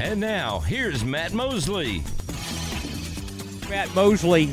And now, here's Matt Mosley. Matt Mosley,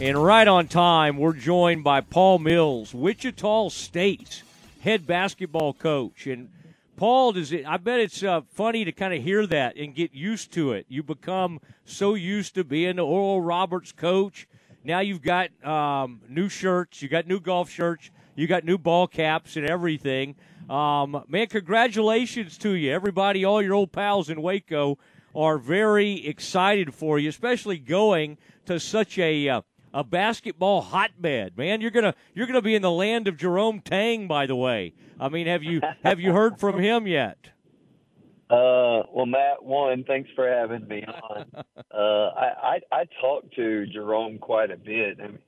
and right on time, we're joined by Paul Mills, Wichita State's head basketball coach. And Paul, does it? I bet it's uh, funny to kind of hear that and get used to it. You become so used to being the Oral Roberts coach. Now you've got um, new shirts, you got new golf shirts, you got new ball caps and everything. Um, man, congratulations to you, everybody! All your old pals in Waco are very excited for you, especially going to such a uh, a basketball hotbed. Man, you're gonna you're gonna be in the land of Jerome Tang. By the way, I mean, have you have you heard from him yet? Uh, well, Matt, one, thanks for having me on. Uh, I, I I talked to Jerome quite a bit. I mean,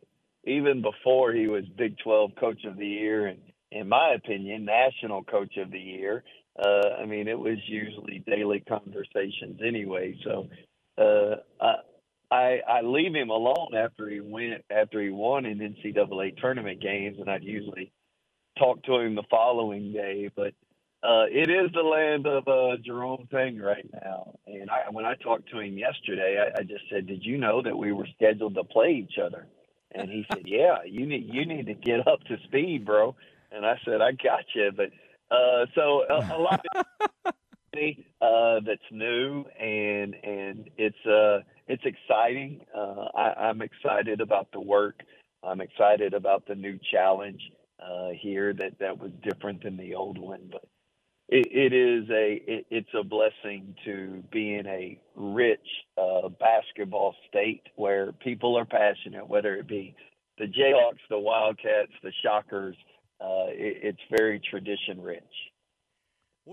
even before he was Big 12 Coach of the Year, and in my opinion, National Coach of the Year. Uh, I mean, it was usually daily conversations anyway. So uh, I, I I leave him alone after he went after he won in NCAA tournament games, and I'd usually talk to him the following day. But uh, it is the land of uh, Jerome Tang right now. And I, when I talked to him yesterday, I, I just said, "Did you know that we were scheduled to play each other?" And he said, "Yeah, you need you need to get up to speed, bro." And I said, "I got you," but uh, so a, a lot of uh, that's new and and it's uh it's exciting. Uh, I, I'm excited about the work. I'm excited about the new challenge uh, here that that was different than the old one, but it, it is a it, it's a blessing to be in a rich uh, basketball state where people are passionate, whether it be the Jayhawks, the Wildcats, the Shockers uh, it, it's very tradition rich.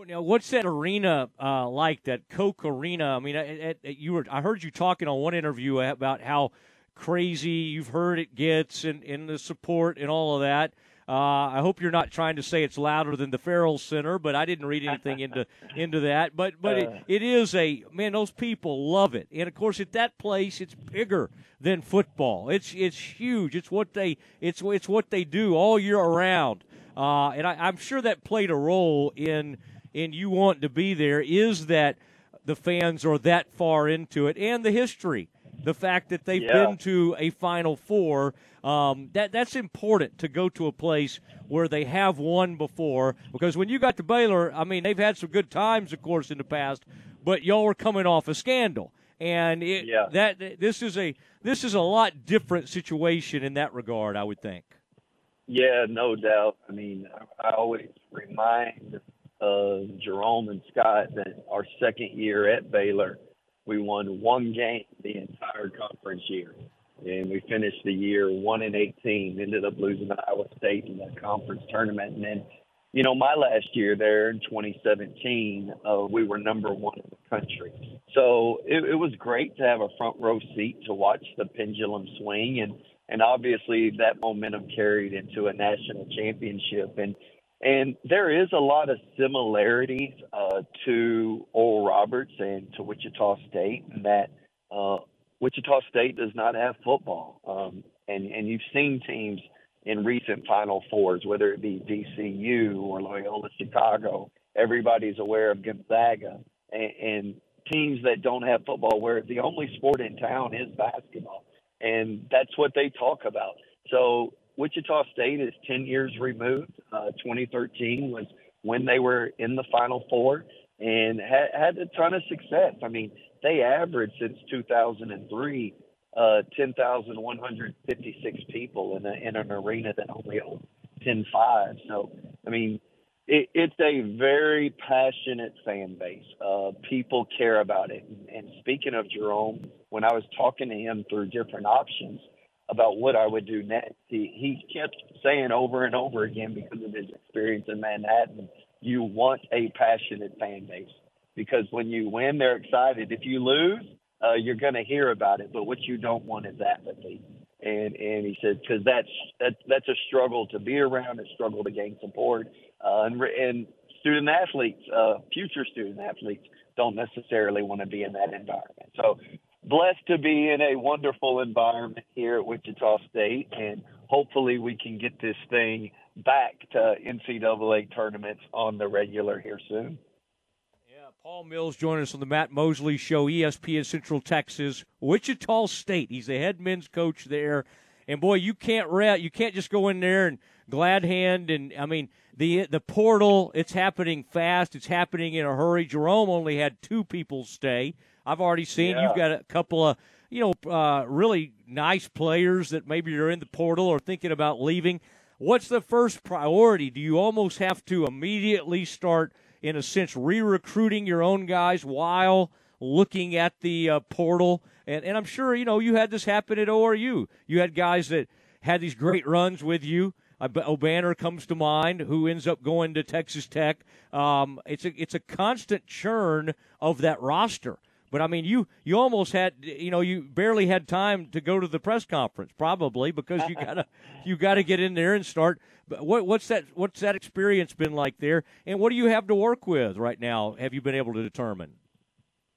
Now, what's that arena uh, like? That Koch Arena? I mean, at, at, you were I heard you talking on one interview about how crazy you've heard it gets and, and the support and all of that. Uh, I hope you're not trying to say it's louder than the Ferrell Center, but I didn't read anything into into that. But but it, uh. it is a man. Those people love it, and of course at that place it's bigger than football. It's it's huge. It's what they it's it's what they do all year around. Uh, and I, I'm sure that played a role in in you want to be there. Is that the fans are that far into it, and the history the fact that they've yeah. been to a Final Four. Um, that that's important to go to a place where they have won before. Because when you got to Baylor, I mean, they've had some good times, of course, in the past, but y'all were coming off a scandal, and it, yeah. that this is a this is a lot different situation in that regard. I would think. Yeah, no doubt. I mean, I always remind uh, Jerome and Scott that our second year at Baylor we won one game the entire conference year. And we finished the year one and eighteen, ended up losing to Iowa State in the conference tournament. And then, you know, my last year there in 2017, uh, we were number one in the country. So it, it was great to have a front row seat to watch the pendulum swing and and obviously that momentum carried into a national championship and and there is a lot of similarities uh, to Oral Roberts and to Wichita State in that uh, Wichita State does not have football. Um, and, and you've seen teams in recent Final Fours, whether it be VCU or Loyola Chicago. Everybody's aware of Gonzaga and, and teams that don't have football, where the only sport in town is basketball. And that's what they talk about. So Wichita State is 10 years removed. Uh, 2013 was when they were in the Final Four and had, had a ton of success. I mean, they averaged since 2003 uh, 10,156 people in, a, in an arena that only holds 10.5. So, I mean, it, it's a very passionate fan base. Uh, people care about it. And speaking of Jerome, when I was talking to him through different options, about what I would do next. He he kept saying over and over again because of his experience in Manhattan, you want a passionate fan base because when you win, they're excited. If you lose, uh, you're going to hear about it. But what you don't want is apathy. And and he said because that's that, that's a struggle to be around, a struggle to gain support, uh, and and student athletes, uh, future student athletes, don't necessarily want to be in that environment. So blessed to be in a wonderful environment here at Wichita State, and hopefully we can get this thing back to NCAA tournaments on the regular here soon. Yeah, Paul Mills joining us on the Matt Mosley Show, ESPN Central Texas, Wichita State. He's the head men's coach there, and boy, you can't re- you can't just go in there and glad hand and I mean the the portal. It's happening fast. It's happening in a hurry. Jerome only had two people stay. I've already seen Yeah. you've got a couple of you know uh, really nice players that maybe you're in the portal or thinking about leaving. What's the first priority? Do you almost have to immediately start, in a sense, re-recruiting your own guys while looking at the uh, portal? And and I'm sure you know you had this happen at ORU. You had guys that had these great runs with you. Obanor comes to mind, who ends up going to Texas Tech. Um, it's a it's a constant churn of that roster. But I mean, you you almost had you know you barely had time to go to the press conference probably because you gotta you gotta get in there and start. But what what's that what's that experience been like there? And what do you have to work with right now? Have you been able to determine?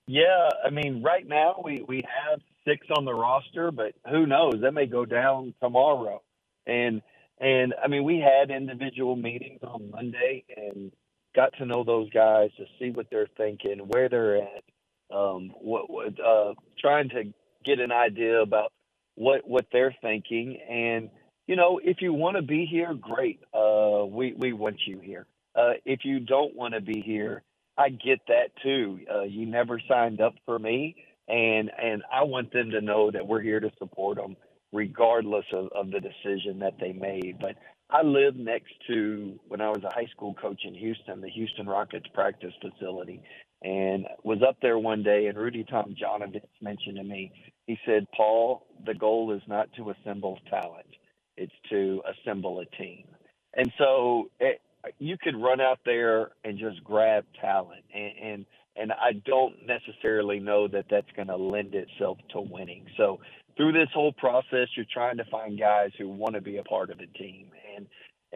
Yeah, I mean, right now we we have six on the roster, but who knows? That may go down tomorrow. And and I mean, we had individual meetings on Monday and got to know those guys to see what they're thinking, where they're at, um, what what uh, trying to get an idea about what what they're thinking. And you know, if you want to be here, great. Uh, we we want you here. Uh, if you don't want to be here, I get that too. Uh, you never signed up for me, and and I want them to know that we're here to support them, regardless of, of the decision that they made. But I live next to when I was a high school coach in Houston, the Houston Rockets practice facility, and was up there one day, and Rudy Tomjanovich mentioned to me. He said, "Paul, the goal is not to assemble talent; it's to assemble a team." And so it, you could run out there and just grab talent and and, and I don't necessarily know that that's going to lend itself to winning. So through this whole process you're trying to find guys who want to be a part of the team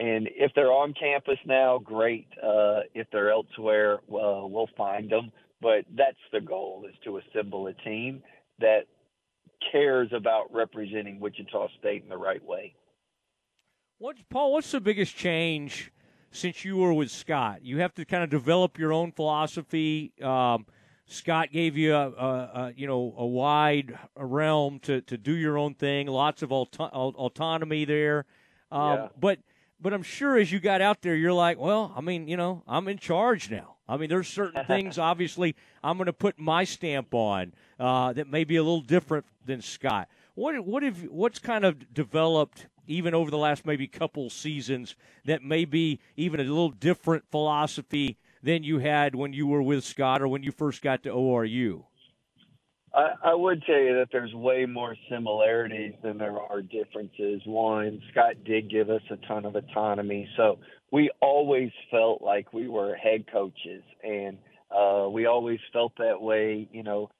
and if they're on campus now great uh if they're elsewhere well we'll find them but that's the goal is to assemble a team that cares about representing Wichita State in the right way. What's Paul? What's the biggest change since you were with Scott? You have to kind of develop your own philosophy. Um, Scott gave you a, a, a, you know a wide realm to, to do your own thing. Lots of auto- autonomy there. Um, Yeah. But but I'm sure as you got out there, you're like, well, I mean, you know, I'm in charge now. I mean, there's certain things obviously I'm going to put my stamp on uh, that may be a little different than Scott. What what have what's kind of developed even over the last maybe couple seasons that may be even a little different philosophy than you had when you were with Scott or when you first got to ORU? I, I would tell you that there's way more similarities than there are differences. One, Scott did give us a ton of autonomy, so we always felt like we were head coaches, and uh, we always felt that way. You know,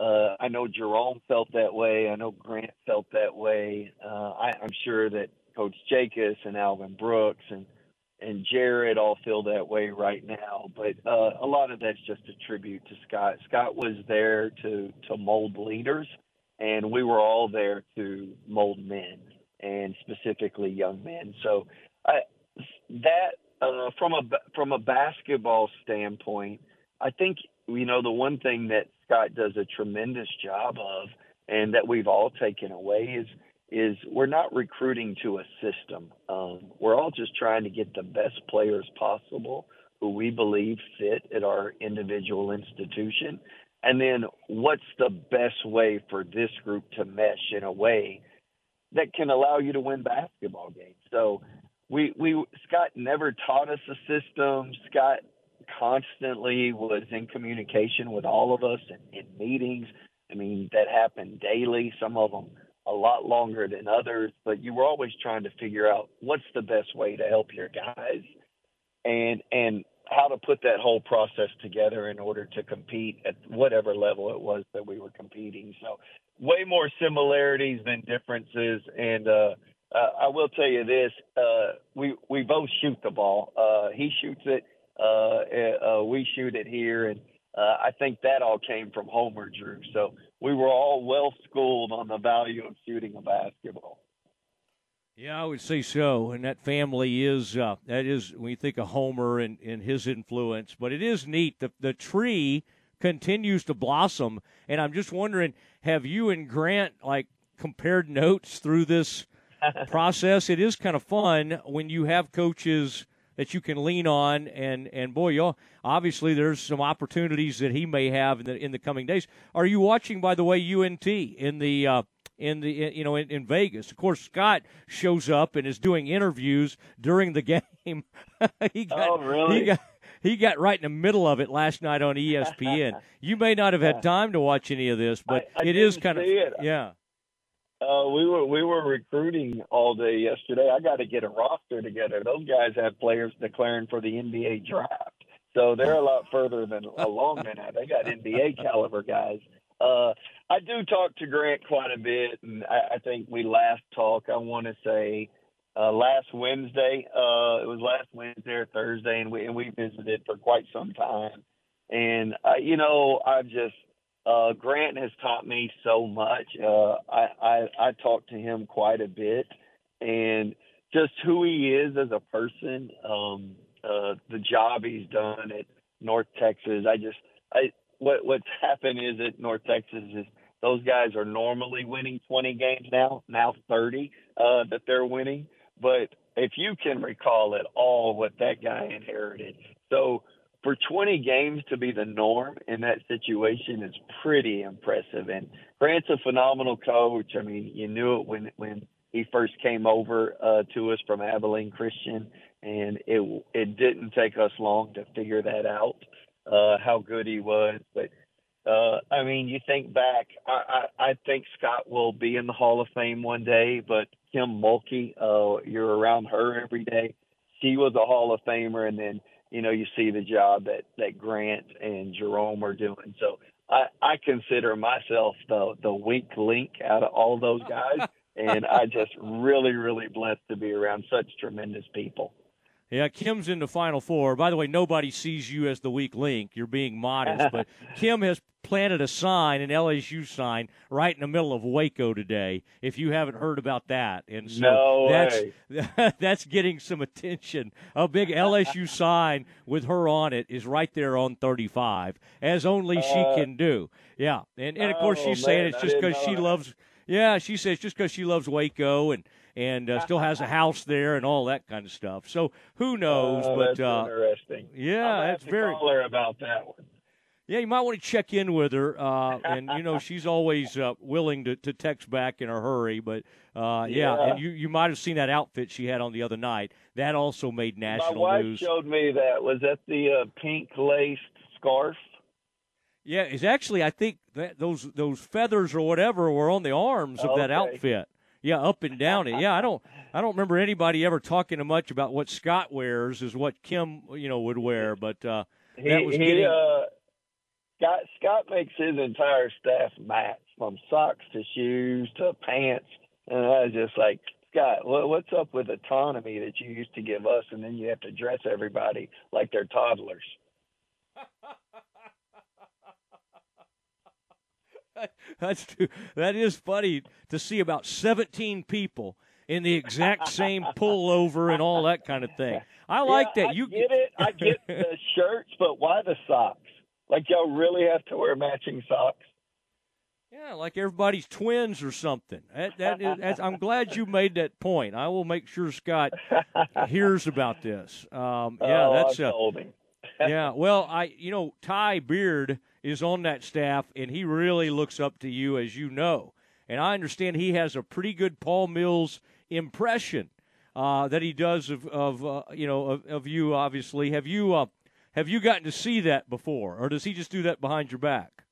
uh, I know Jerome felt that way. I know Grant felt that way. Uh, I, I'm sure that Coach Jakus and Alvin Brooks and and Jared all feel that way right now. But uh, a lot of that's just a tribute to Scott. Scott was there to to mold leaders, and we were all there to mold men, and specifically young men. So I, that uh, from a from a basketball standpoint, I think you know the one thing that Scott does a tremendous job of, and that we've all taken away is is we're not recruiting to a system. Um, we're all just trying to get the best players possible who we believe fit at our individual institution. And then what's the best way for this group to mesh in a way that can allow you to win basketball games? So we, we Scott never taught us a system. Scott constantly was in communication with all of us in, in meetings. I mean, that happened daily, some of them a lot longer than others, but you were always trying to figure out what's the best way to help your guys and and how to put that whole process together in order to compete at whatever level it was that we were competing. So way more similarities than differences and uh uh, I will tell you this: uh, we we both shoot the ball. Uh, he shoots it, uh, uh, we shoot it here, and uh, I think that all came from Homer Drew. So we were all well schooled on the value of shooting a basketball. Yeah, I would say so. And that family is uh, that is when you think of Homer and, and his influence. But it is neat. The the tree continues to blossom, and I'm just wondering, have you and Grant like compared notes through this process? It is kind of fun when you have coaches that you can lean on, and and boy, y'all obviously there's some opportunities that he may have in the in the coming days. Are you watching, by the way, UNT in the uh, in the you know in, in Vegas. Of course, Scott shows up and is doing interviews during the game. he got, oh, really? He got, he got right in the middle of it last night on ESPN. you may not have had time to watch any of this, but I, I it is kind of it. yeah. Uh, we were we were recruiting all day yesterday. I got to get a roster together. Those guys have players declaring for the NBA draft, so they're a lot further than along than that. They got NBA caliber guys. Uh, I do talk to Grant quite a bit, and I, I think we last talked. I want to say uh, last Wednesday. Uh, it was last Wednesday or Thursday, and we and we visited for quite some time. And uh, you know, I've just uh, Grant has taught me so much. Uh, I, I I talk to him quite a bit, and just who he is as a person, um, uh, the job he's done at North Texas. I just I what what's happened is at North Texas is those guys are normally winning 20 games now, now 30 uh, that they're winning. But if you can recall at all what that guy inherited, so for 20 games to be the norm in that situation is pretty impressive. And Grant's a phenomenal coach. I mean, you knew it when when he first came over uh, to us from Abilene Christian, and it it didn't take us long to figure that out uh, how good he was. But uh, I mean, you think back, I, I, I think Scott will be in the Hall of Fame one day, but Kim Mulkey, uh, you're around her every day. She was a Hall of Famer, and then you know you see the job that that Grant and Jerome are doing. So I, I consider myself the the weak link out of all those guys, and I just really really blessed to be around such tremendous people. Yeah, Kim's in the Final Four. By the way, nobody sees you as the weak link. You're being modest, but Kim has planted a sign, an LSU sign, right in the middle of Waco today. If you haven't heard about that, and so no that's that's getting some attention. A big LSU sign with her on it is right there on 35, as only uh, she can do. Yeah, and and of course oh, she's man, saying it's just because she loves. Yeah, she says just because she loves Waco and and uh, still has a house there and all that kind of stuff. So who knows? Oh, but that's uh, interesting. Yeah, that's very. Call her about that one. Yeah, you might want to check in with her, uh, and you know she's always uh, willing to, to text back in a hurry. But uh, yeah. yeah. and you you might have seen that outfit she had on the other night. That also made national news. My wife news. showed me that. Was that the uh, pink laced scarf? Yeah, it's actually I think that those those feathers or whatever were on the arms of okay. that outfit. Yeah, up and down it. Yeah, I don't I don't remember anybody ever talking much about what Scott wears is what Kim you know would wear, but uh, he, that was he, getting. Uh, Scott Scott makes his entire staff match from socks to shoes to pants, and I was just like. Scott, what's up with autonomy that you used to give us, and then you have to dress everybody like they're toddlers? That's too, that is funny to see about 17 people in the exact same pullover and all that kind of thing. I like yeah, that. I you get it. I get the shirts, but why the socks? Like y'all really have to wear matching socks? Yeah, like everybody's twins or something. That, that is, I'm glad you made that point. I will make sure Scott hears about this. Um, yeah, oh, that's I uh, yeah. Well, I you know Ty Beard is on that staff, and he really looks up to you, as you know. And I understand he has a pretty good Paul Mills impression uh, that he does of, of uh, you know of, of, you. Obviously, have you uh, have you gotten to see that before, or does he just do that behind your back?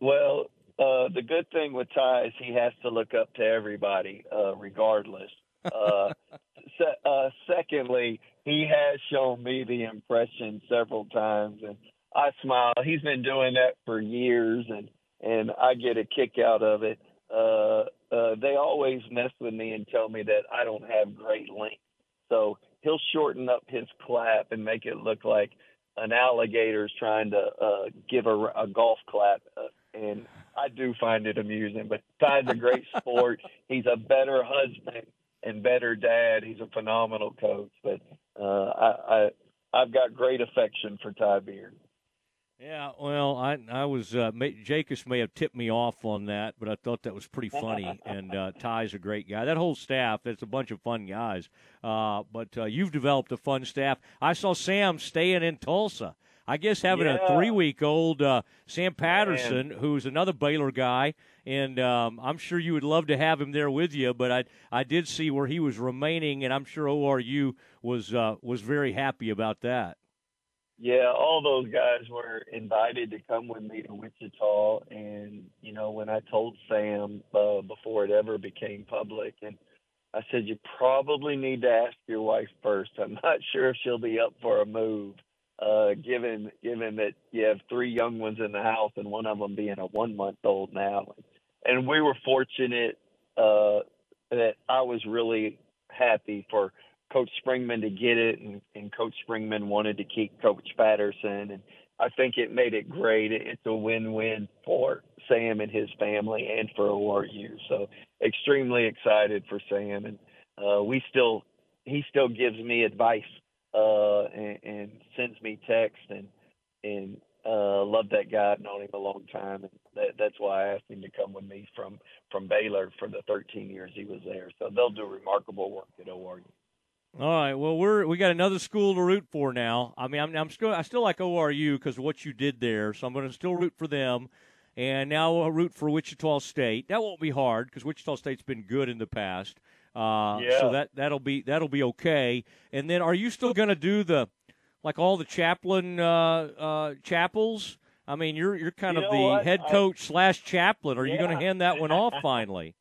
Well, uh, the good thing with Ty is he has to look up to everybody, uh, regardless. Uh, se- secondly, he has shown me the impression several times, and I smile. He's been doing that for years, and and I get a kick out of it. Uh, uh, they always mess with me and tell me that I don't have great length, so he'll shorten up his clap and make it look like an alligator's trying to uh, give a, a golf clap, uh, and I do find it amusing. But Ty's a great sport. He's a better husband and better dad. He's a phenomenal coach, but uh, I, I I've got great affection for Ty Beard. Yeah, well, I I was uh, may, Jakus may have tipped me off on that, but I thought that was pretty funny. and uh, Ty's a great guy. That whole staff, it's a bunch of fun guys. Uh, but uh, you've developed a fun staff. I saw Sam staying in Tulsa. I guess having yeah. a three week old uh, Sam Patterson, Man. who's another Baylor guy, and um, I'm sure you would love to have him there with you. But I I did see where he was remaining, and I'm sure ORU was uh, was very happy about that. Yeah, all those guys were invited to come with me to Wichita, and you know when I told Sam uh, before it ever became public, and I said you probably need to ask your wife first. I'm not sure if she'll be up for a move uh, given given that you have three young ones in the house and one of them being a one month old now. And we were fortunate uh, that I was really happy for Coach Springmann to get it, and, and Coach Springmann wanted to keep Coach Patterson, and I think it made it great. It's a win-win for Sam and his family, and for ORU. So extremely excited for Sam, and uh, we still he still gives me advice uh, and, and sends me text and and uh, love that guy. I've known him a long time, and that, that's why I asked him to come with me from from Baylor for the 13 years he was there. So they'll do remarkable work at ORU. All right. Well, we're we got another school to root for now. I mean, I'm, I'm still I still like ORU because of what you did there, so I'm going to still root for them. And now I'll root for Wichita State. That won't be hard because Wichita State's been good in the past. Uh, yeah. So that that'll be that'll be okay. And then, are you still going to do the like all the chaplain uh, uh, chapels? I mean, you're you're kind you of the what? head coach I, slash chaplain. Are yeah. you going to hand that one off finally?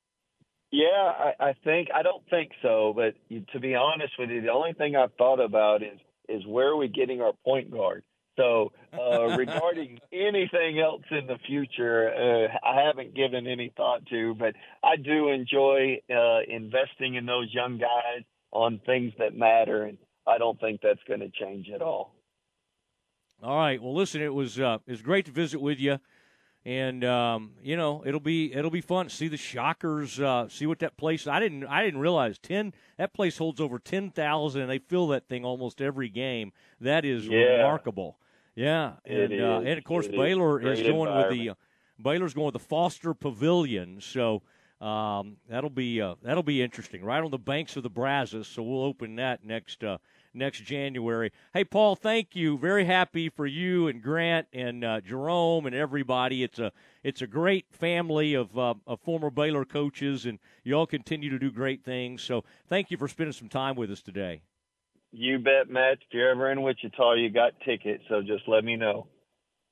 Yeah, I, I think I don't think so. But to be honest with you, the only thing I've thought about is is where are we getting our point guard? So uh, regarding anything else in the future, uh, I haven't given any thought to, but I do enjoy uh, investing in those young guys on things that matter, and I don't think that's going to change at all. All right. Well, listen, it was uh, it was great to visit with you, and um, you know it'll be it'll be fun see the Shockers, uh, see what that place. I didn't I didn't realize ten that place holds over ten thousand, and they fill that thing almost every game. That is yeah. remarkable. Yeah, and uh, and of course Baylor is, is going with the uh, Baylor's going with the Foster Pavilion, so um, that'll be uh, that'll be interesting, right on the banks of the Brazos. So we'll open that next uh, next January. Hey, Paul, thank you. Very happy for you and Grant and uh, Jerome and everybody. It's a it's a great family of uh, of former Baylor coaches, and you all continue to do great things. So thank you for spending some time with us today. You bet, Matt. If you're ever in Wichita, you got tickets, so just let me know.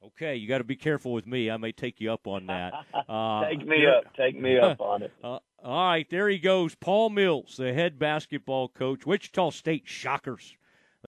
Okay, you got to be careful with me. I may take you up on that. Uh, take me up. Take me up on it. Uh, all right, there he goes. Paul Mills, the head basketball coach, Wichita State Shockers.